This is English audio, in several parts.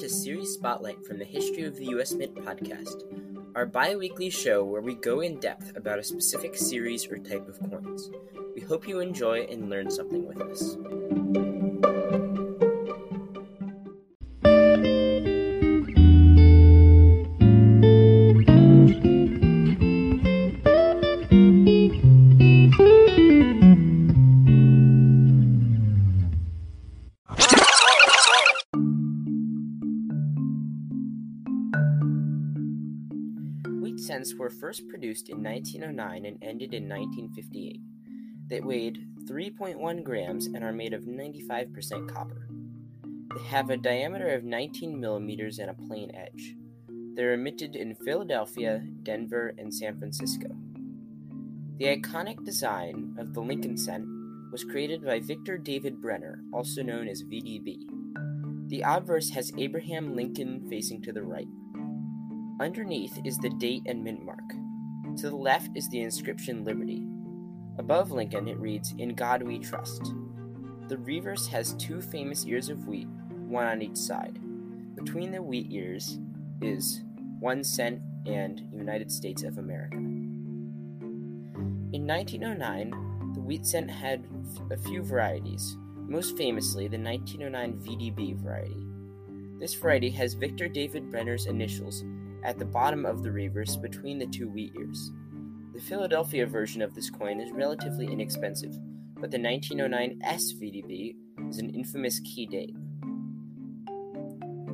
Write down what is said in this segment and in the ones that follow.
to Series Spotlight from the History of the U.S. Mint podcast, our bi weekly show where we go in depth about a specific series or type of coins. We hope you enjoy and learn something with us. Cents were first produced in 1909 and ended in 1958. They weighed 3.1 grams and are made of 95% copper. They have a diameter of 19 millimeters and a plain edge. They're emitted in Philadelphia, Denver, and San Francisco. The iconic design of the Lincoln cent was created by Victor David Brenner, also known as VDB. The obverse has Abraham Lincoln facing to the right. Underneath is the date and mint mark. To the left is the inscription Liberty. Above Lincoln it reads, In God We Trust. The reverse has two famous ears of wheat, one on each side. Between the wheat ears is one cent and United States of America. In 1909, the wheat cent had a few varieties, most famously the 1909 VDB variety. This variety has Victor David Brenner's initials at the bottom of the reverse between the two wheat ears. The Philadelphia version of this coin is relatively inexpensive, but the 1909 SVDB is an infamous key date.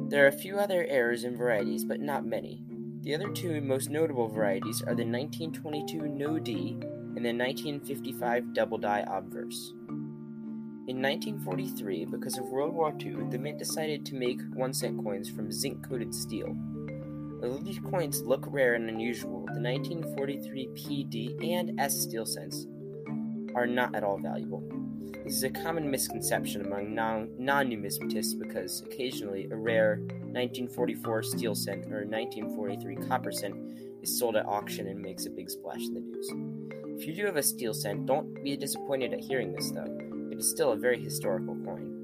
There are a few other errors in varieties, but not many. The other two most notable varieties are the 1922 No D and the 1955 Double Die Obverse. In 1943, because of World War II, the Mint decided to make one cent coins from zinc coated steel. Although these coins look rare and unusual, the 1943 PD and S steel cents are not at all valuable. This is a common misconception among non numismatists because occasionally a rare 1944 steel cent or 1943 copper cent is sold at auction and makes a big splash in the news. If you do have a steel cent, don't be disappointed at hearing this though. It is still a very historical coin.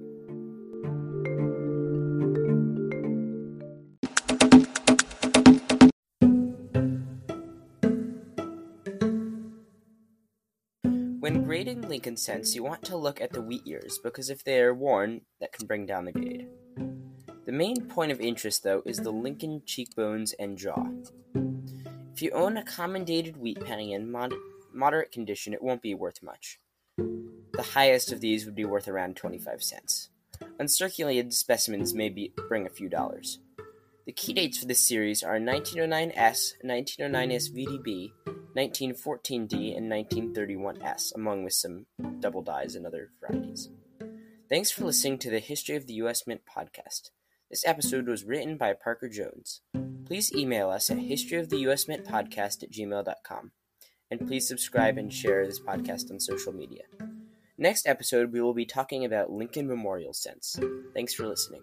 When grading Lincoln cents, you want to look at the wheat ears because if they are worn, that can bring down the grade. The main point of interest, though, is the Lincoln cheekbones and jaw. If you own a common dated wheat penny in mod- moderate condition, it won't be worth much. The highest of these would be worth around 25 cents. Uncirculated specimens may be, bring a few dollars. The key dates for this series are 1909S, 1909S VDB, 1914D, and 1931S, among with some double dies and other varieties. Thanks for listening to the History of the U.S. Mint podcast. This episode was written by Parker Jones. Please email us at historyoftheusmintpodcast at gmail.com. And please subscribe and share this podcast on social media. Next episode, we will be talking about Lincoln Memorial Cents. Thanks for listening.